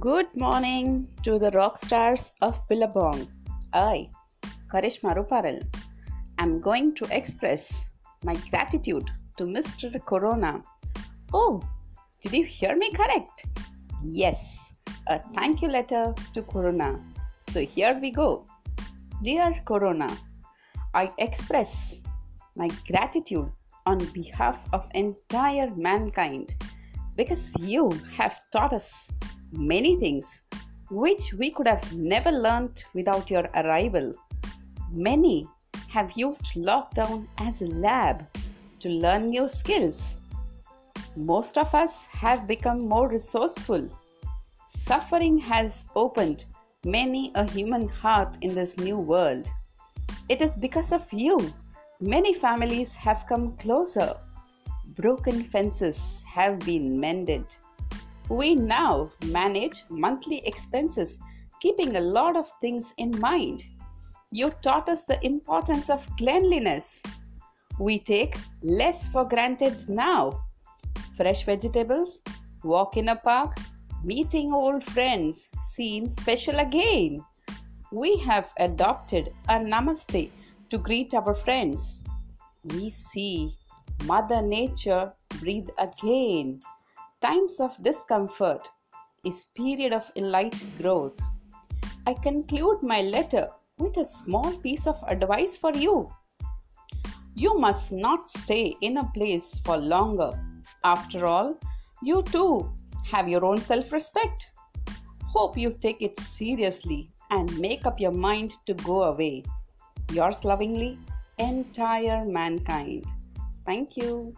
Good morning to the rock stars of Billabong. I, Karishma Ruparal, am going to express my gratitude to Mr. Corona. Oh, did you hear me correct? Yes, a thank you letter to Corona. So here we go. Dear Corona, I express my gratitude on behalf of entire mankind because you have taught us many things which we could have never learnt without your arrival. Many have used lockdown as a lab to learn new skills. Most of us have become more resourceful. Suffering has opened many a human heart in this new world. It is because of you. Many families have come closer. Broken fences have been mended. We now manage monthly expenses, keeping a lot of things in mind. You taught us the importance of cleanliness. We take less for granted now. Fresh vegetables, walk in a park, meeting old friends seem special again. We have adopted a namaste to greet our friends. We see Mother Nature breathe again. Times of discomfort is period of enlightened growth. I conclude my letter with a small piece of advice for you. You must not stay in a place for longer. After all, you too have your own self respect. Hope you take it seriously and make up your mind to go away. Yours lovingly, entire mankind. Thank you.